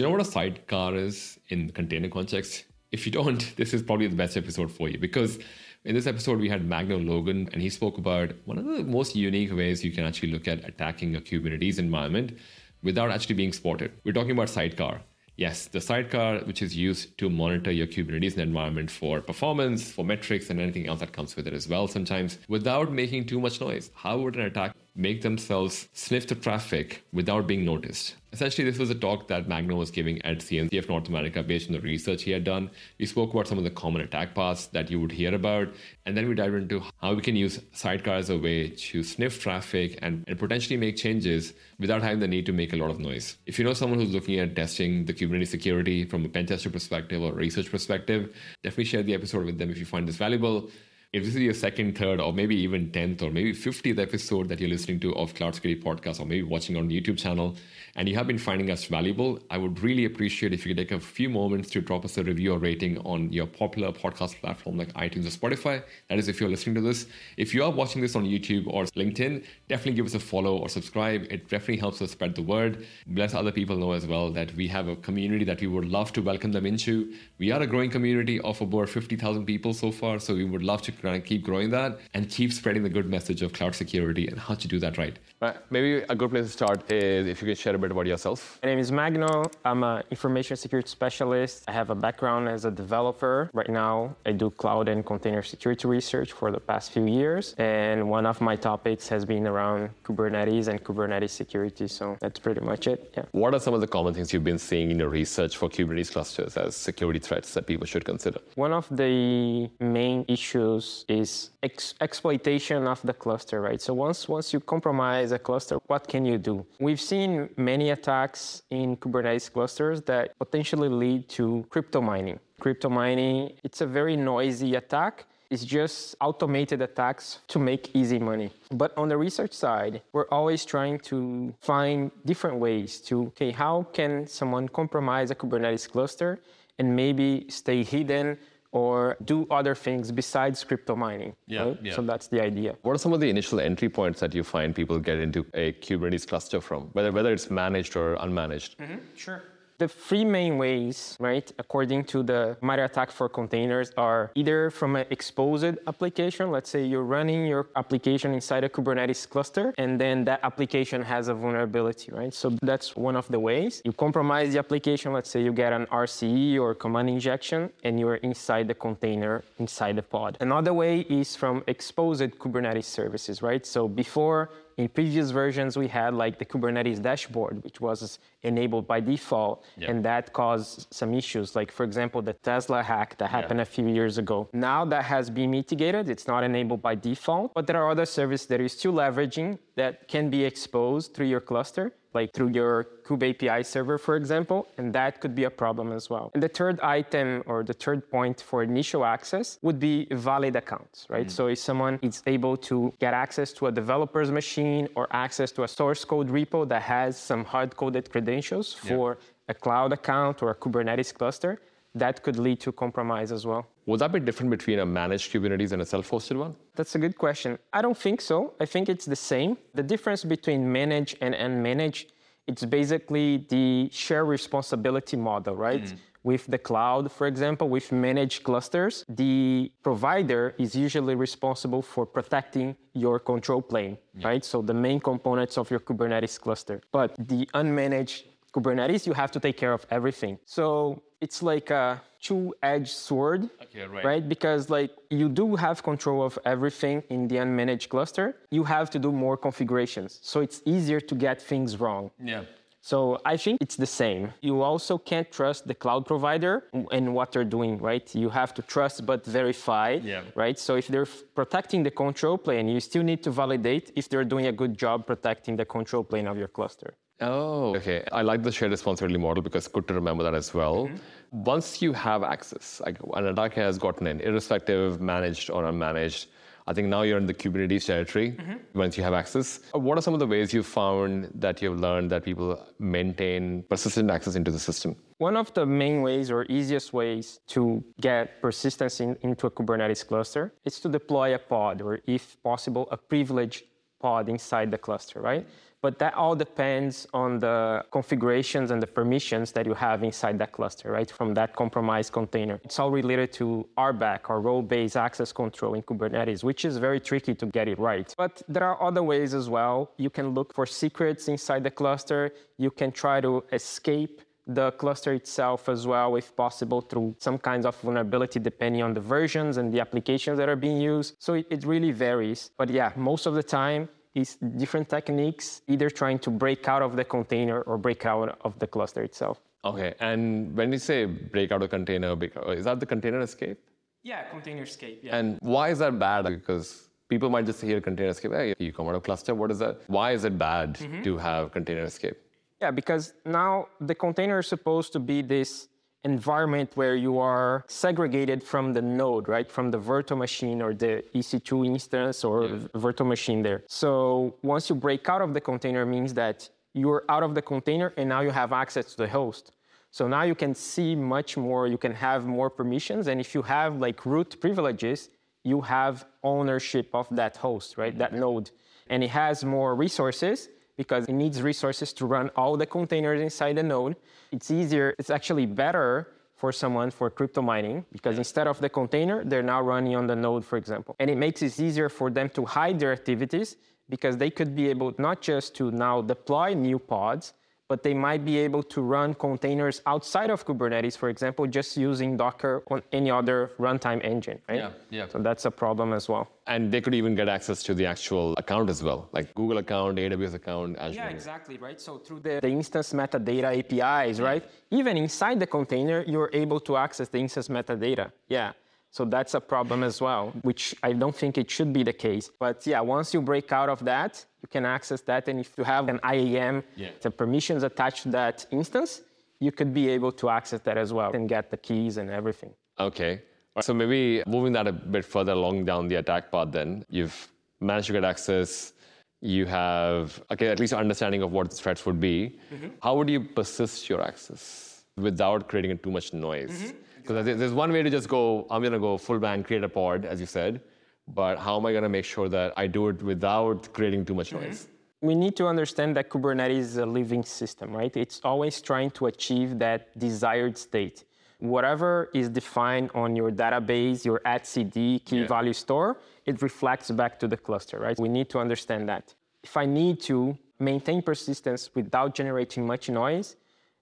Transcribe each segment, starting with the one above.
You know what a sidecar is in container context? If you don't, this is probably the best episode for you because in this episode we had Magno Logan and he spoke about one of the most unique ways you can actually look at attacking a Kubernetes environment without actually being spotted. We're talking about sidecar. Yes, the sidecar, which is used to monitor your Kubernetes environment for performance, for metrics, and anything else that comes with it as well, sometimes without making too much noise. How would an attack make themselves sniff the traffic without being noticed? Essentially, this was a talk that Magno was giving at CNCF North America based on the research he had done. We spoke about some of the common attack paths that you would hear about, and then we dived into how we can use Sidecar as a way to sniff traffic and, and potentially make changes without having the need to make a lot of noise. If you know someone who's looking at testing the Kubernetes security from a pen tester perspective or research perspective, definitely share the episode with them if you find this valuable if this is your second, third, or maybe even 10th or maybe 50th episode that you're listening to of Cloud Security Podcast or maybe watching on the YouTube channel, and you have been finding us valuable, I would really appreciate if you could take a few moments to drop us a review or rating on your popular podcast platform like iTunes or Spotify. That is, if you're listening to this. If you are watching this on YouTube or LinkedIn, definitely give us a follow or subscribe. It definitely helps us spread the word. Let other people know as well that we have a community that we would love to welcome them into. We are a growing community of about 50,000 people so far, so we would love to kind of keep growing that and keep spreading the good message of cloud security and how to do that right. Right. Maybe a good place to start is if you could share a bit about yourself. My name is Magno. I'm an information security specialist. I have a background as a developer. Right now, I do cloud and container security research for the past few years. And one of my topics has been around Kubernetes and Kubernetes security. So that's pretty much it. Yeah. What are some of the common things you've been seeing in your research for Kubernetes clusters as security threats that people should consider? One of the main issues is ex- exploitation of the cluster, right? So once once you compromise a cluster, what can you do? We've seen many attacks in Kubernetes clusters that potentially lead to crypto mining. Crypto mining, it's a very noisy attack. It's just automated attacks to make easy money. But on the research side, we're always trying to find different ways to, okay, how can someone compromise a Kubernetes cluster and maybe stay hidden or do other things besides crypto mining. Yeah, right? yeah. So that's the idea. What are some of the initial entry points that you find people get into a Kubernetes cluster from, whether whether it's managed or unmanaged? Mm-hmm. Sure. The three main ways, right, according to the MITRE ATT&CK for containers, are either from an exposed application. Let's say you're running your application inside a Kubernetes cluster, and then that application has a vulnerability, right? So that's one of the ways. You compromise the application. Let's say you get an RCE or command injection, and you're inside the container, inside the pod. Another way is from exposed Kubernetes services, right? So before in previous versions, we had like the Kubernetes dashboard, which was enabled by default, and that caused some issues. Like, for example, the Tesla hack that happened a few years ago. Now that has been mitigated. It's not enabled by default, but there are other services that you're still leveraging that can be exposed through your cluster, like through your Kube API server, for example, and that could be a problem as well. And the third item or the third point for initial access would be valid accounts, right? Mm. So if someone is able to get access to a developer's machine or access to a source code repo that has some hard-coded credentials for a cloud account or a Kubernetes cluster, that could lead to compromise as well. Would that be different between a managed Kubernetes and a self-hosted one? That's a good question. I don't think so. I think it's the same. The difference between managed and unmanaged, it's basically the share responsibility model, right? Mm. With the cloud, for example, with managed clusters, the provider is usually responsible for protecting your control plane, right? So the main components of your Kubernetes cluster. But the unmanaged Kubernetes, you have to take care of everything. So it's like a two-edged sword, Okay, right. right? Because like you do have control of everything in the unmanaged cluster. You have to do more configurations, so it's easier to get things wrong. Yeah. So I think it's the same. You also can't trust the cloud provider and what they're doing, right? You have to trust but verify, Yeah. right? So if they're f- protecting the control plane, you still need to validate if they're doing a good job protecting the control plane of your cluster. Oh, okay. I like the shared responsibility model because it's good to remember that as well. Mm-hmm. Once you have access, like an attacker has gotten in, irrespective of managed or unmanaged, I think now you're in the Kubernetes territory mm-hmm. once you have access. What are some of the ways you've found that you've learned that people maintain persistent access into the system? One of the main ways or easiest ways to get persistence in, into a Kubernetes cluster is to deploy a pod or, if possible, a privileged pod inside the cluster, right? But that all depends on the configurations and the permissions that you have inside that cluster, right? From that compromised container. It's all related to RBAC or role-based access control in Kubernetes, which is very tricky to get it right. But there are other ways as well. You can look for secrets inside the cluster. You can try to escape the cluster itself as well, if possible, through some kinds of vulnerability depending on the versions and the applications that are being used. So it, it really varies. But yeah, most of the time, it's different techniques, either trying to break out of the container or break out of the cluster itself. Okay, and when you say break out of container, is that the container escape? Yeah, container escape. Yeah. And why is that bad? Because people might just hear container escape. Hey, you come out of cluster. What is that? Why is it bad mm-hmm. to have container escape? Yeah, because now the container is supposed to be this environment where you are segregated from the node, right? From the virtual machine or the EC2 instance or yeah. virtual machine there. So once you break out of the container means that you're out of the container and now you have access to the host. So now you can see much more, you can have more permissions. And if you have like root privileges, you have ownership of that host, right? That node. And it has more resources because it needs resources to run all the containers inside the node. It's easier, it's actually better for someone for crypto mining because instead of the container, they're now running on the node, for example. And it makes it easier for them to hide their activities because they could be able not just to now deploy new pods, but they might be able to run containers outside of Kubernetes, for example, just using Docker on any other runtime engine, right? Yeah, yeah. So that's a problem as well. And they could even get access to the actual account as well, like Google account, AWS account, Azure. Yeah, exactly, right? So through the, the instance metadata APIs, right? Even inside the container, you're able to access the instance metadata. Yeah. So that's a problem as well, which I don't think it should be the case. But yeah, once you break out of that, you can access that. And if you have an IAM, yeah. the permissions attached to that instance, you could be able to access that as well and get the keys and everything. Okay. So maybe moving that a bit further along down the attack path, then you've managed to get access. You have okay, at least understanding of what the threats would be. Mm-hmm. How would you persist your access without creating too much noise? Mm-hmm. Because there's one way to just go, I'm going to go full bang, create a pod, as you said. But how am I going to make sure that I do it without creating too much noise? Mm-hmm. We need to understand that Kubernetes is a living system, right? It's always trying to achieve that desired state. Whatever is defined on your database, your etcd key yeah. value store, it reflects back to the cluster, right? We need to understand that. If I need to maintain persistence without generating much noise,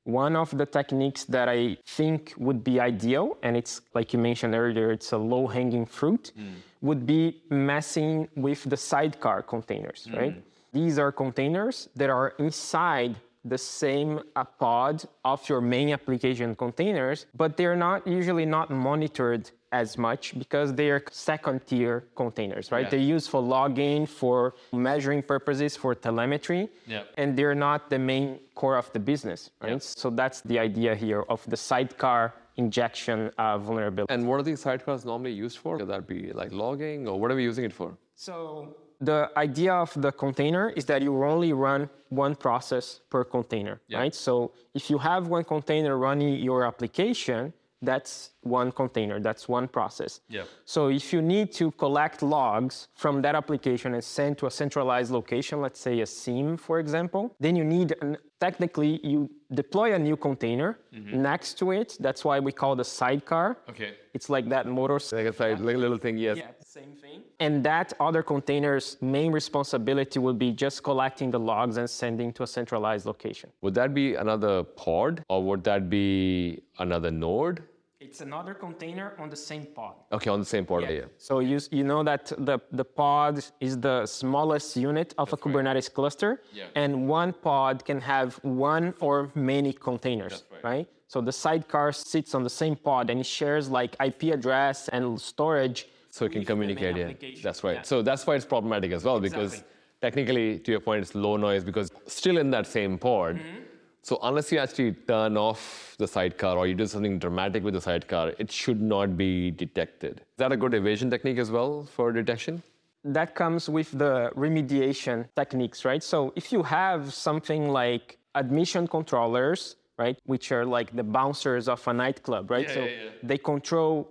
one of the techniques that I think would be ideal, and it's like you mentioned earlier, it's a low hanging fruit, mm. would be messing with the sidecar containers, mm. right? These are containers that are inside the same pod of your main application containers, but they're not usually not monitored as much because they are second tier containers, right? Yeah. They're used for logging, for measuring purposes, for telemetry, yeah. and they're not the main core of the business, right? Yeah. So that's the idea here of the sidecar injection uh, vulnerability. And what are these sidecars normally used for? Could that be like logging, or what are we using it for? So the idea of the container is that you only run one process per container, right? So if you have one container running your application, that's one container, that's one process. Yeah. So if you need to collect logs from that application and send to a centralized location, let's say a SIEM, for example, then you need, an, technically, you deploy a new container mm-hmm. next to it. That's why we call the sidecar. Okay. It's like that motor. Like a side, like a little thing, yes. Yeah, same thing. And that other container's main responsibility will be just collecting the logs and sending to a centralized location. Would that be another pod or would that be another node? It's another container on the same pod. Okay, on the same pod, yeah. yeah. So you, you know that the, the pod is the smallest unit of That's a Kubernetes right. cluster, yeah. and one pod can have one or many containers, right. right. So the sidecar sits on the same pod and it shares like IP address and storage. So it can communicate, yeah. That's right. Yeah. So that's why it's problematic as well, exactly. because technically, to your point, it's low noise because still in that same pod, mm-hmm so unless you actually turn off the sidecar or you do something dramatic with the sidecar, it should not be detected. Is that a good evasion technique as well for detection? That comes with the remediation techniques, right? So if you have something like admission controllers, right, which are like the bouncers of a nightclub, right? Yeah, so yeah, yeah. they control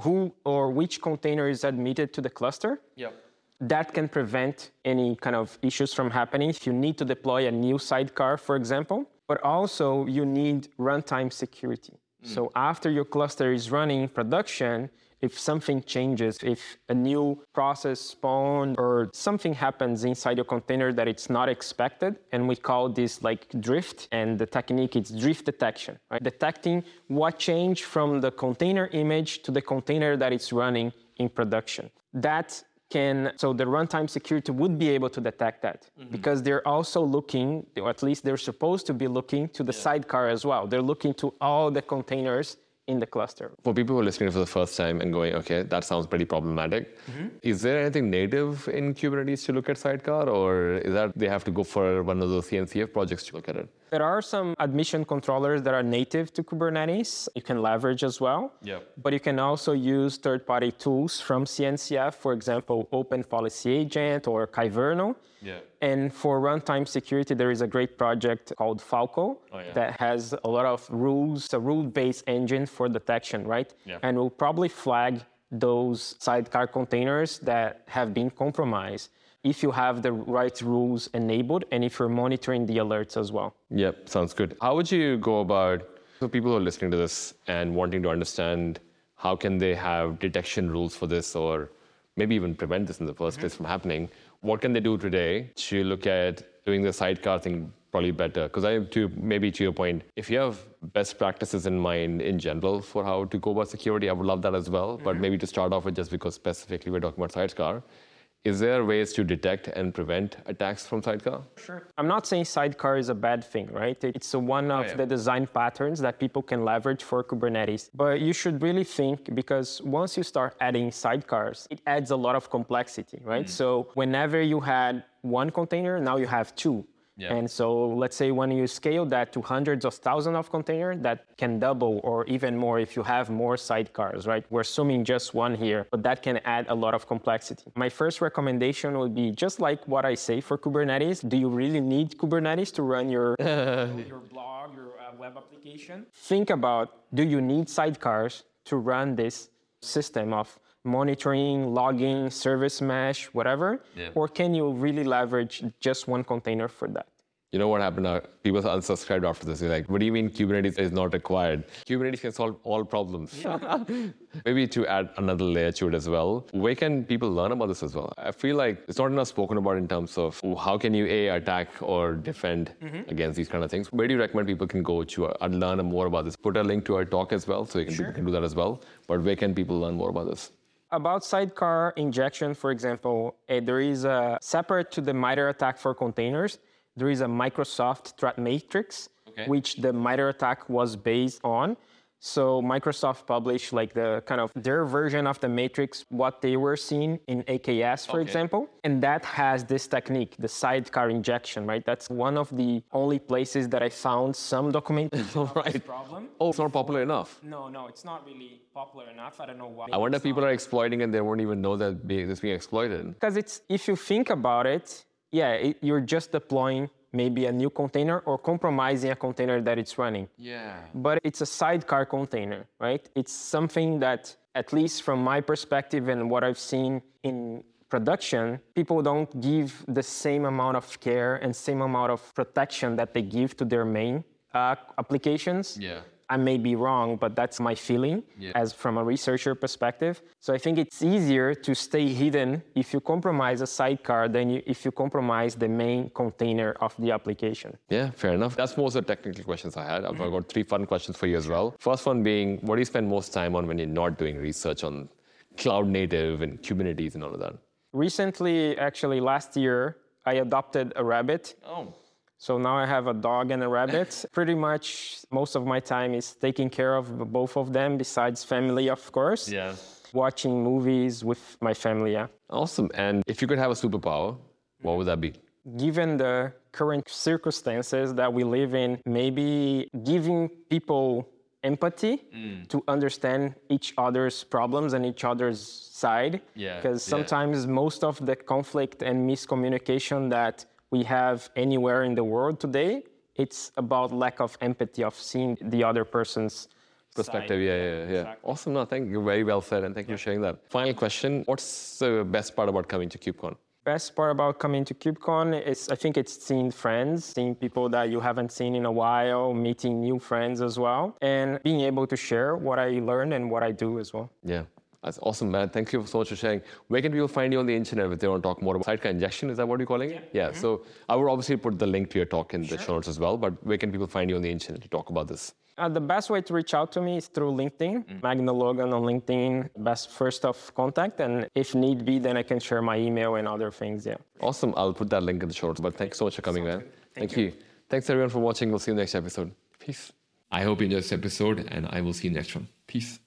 who or which container is admitted to the cluster. Yeah that can prevent any kind of issues from happening if you need to deploy a new sidecar, for example. But also, you need runtime security. Mm. So after your cluster is running production, if something changes, if a new process spawned or something happens inside your container that it's not expected, and we call this like drift, and the technique is drift detection, right? Detecting what changed from the container image to the container that it's running in production. That can, so the runtime security would be able to detect that mm-hmm. because they're also looking, or at least they're supposed to be looking to the sidecar as well. They're looking to all the containers in the cluster. For people who are listening for the first time and going, okay, that sounds pretty problematic, mm-hmm. is there anything native in Kubernetes to look at Sidecar, or is that they have to go for one of those CNCF projects to look at it? There are some admission controllers that are native to Kubernetes. You can leverage as well. Yep. But you can also use third-party tools from CNCF, for example, Open Policy Agent or Kyverno. Yeah. And for runtime security, there is a great project called Falco Oh, yeah. that has a lot of rules, a rule-based engine for detection, right? Yeah. And will probably flag those sidecar containers that have been compromised if you have the right rules enabled and if you're monitoring the alerts as well. Yep, sounds good. How would you go about so people who are listening to this and wanting to understand how can they have detection rules for this or maybe even prevent this in the 1st mm-hmm. place from happening? What can they do today to look at doing the sidecar thing probably better? Because I have to maybe to your point, if you have best practices in mind in general for how to go about security, I would love that as well. But mm-hmm. maybe to start off with just because specifically we're talking about sidecar, is there ways to detect and prevent attacks from sidecar? Sure. I'm not saying sidecar is a bad thing, right? It's one of oh, yeah. the design patterns that people can leverage for Kubernetes. But you should really think because once you start adding sidecars, it adds a lot of complexity, right? Mm. So whenever you had one container, now you have two. Yeah. And so let's say when you scale that to hundreds of thousands of containers, that can double or even more if you have more sidecars, right? We're assuming just one here, but that can add a lot of complexity. My first recommendation would be just like what I say for Kubernetes. Do you really need Kubernetes to run your, your blog, your uh, web application? Think about do you need sidecars to run this system of monitoring, logging, service mesh, whatever? Yeah. Or can you really leverage just one container for that? You know what happened? Uh, people unsubscribed after this. They're like, what do you mean Kubernetes is not required? Kubernetes can solve all problems. Maybe to add another layer to it as well, where can people learn about this as well? I feel like it's not enough spoken about in terms of how can you A, attack or defend against these kind of things. Where do you recommend people can go to uh, and learn more about this? Put a link to our talk as well, so you can, people can do that as well. But where can people learn more about this? About sidecar injection, for example, eh, there is a separate to the MITRE ATT&CK for containers. There is a Microsoft threat matrix, Okay. which the MITRE ATT&CK was based on. So Microsoft published like the kind of their version of the matrix, what they were seeing in AKS, for Okay. example, and that has this technique, the sidecar injection, right? That's one of the only places that I found some this Right. problem. Oh, it's not popular enough. No, no, it's not really popular enough. I don't know why. I wonder if people are exploiting and they won't even know that it's being exploited. Because it's if you think about it, yeah, it, you're just deploying maybe a new container or compromising a container that it's running. Yeah. But it's a sidecar container, right? It's something that, at least from my perspective and what I've seen in production, people don't give the same amount of care and same amount of protection that they give to their main uh, applications. Yeah. I may be wrong, but that's my feeling Yeah. as from a researcher perspective. So I think it's easier to stay hidden if you compromise a sidecar than you, if you compromise the main container of the application. Yeah, fair enough. That's most of the technical questions I had. I've mm-hmm. got three fun questions for you as well. First one being, what do you spend most time on when you're not doing research on cloud native and Kubernetes and all of that? Recently, actually last year, I adopted a rabbit. Oh. So now I have a dog and a rabbit. Pretty much most of my time is taking care of both of them, besides family, of course. Yeah. Watching movies with my family, yeah. Awesome. And if you could have a superpower, what would that be? given the current circumstances that we live in, maybe giving people empathy mm. to understand each other's problems and each other's side. Yeah, Because yeah. sometimes most of the conflict and miscommunication that we have anywhere in the world today, it's about lack of empathy, of seeing the other person's perspective. Yeah, yeah, yeah. Exactly. Awesome. No, thank you. Very well said, and thank you for sharing that. Final question: What's the best part about coming to KubeCon? Best part about coming to KubeCon is I think it's seeing friends, seeing people that you haven't seen in a while, meeting new friends as well, and being able to share what I learned and what I do as well. Yeah. That's awesome, man. Thank you so much for sharing. Where can people find you on the internet if they want to talk more about sidecar injection? Is that what you're calling it? Yeah. Yeah. So I will obviously put the link to your talk in the show notes as well. But where can people find you on the internet to talk about this? Uh, the best way to reach out to me is through LinkedIn, Magno Logan on LinkedIn, best first of contact. And if need be, then I can share my email and other things. Yeah. Awesome. I'll put that link in the show notes. But thanks so much for coming, man. Thank, you. Thanks everyone for watching. We'll see you next episode. Peace. I hope you enjoyed this episode, and I will see you next one. Peace.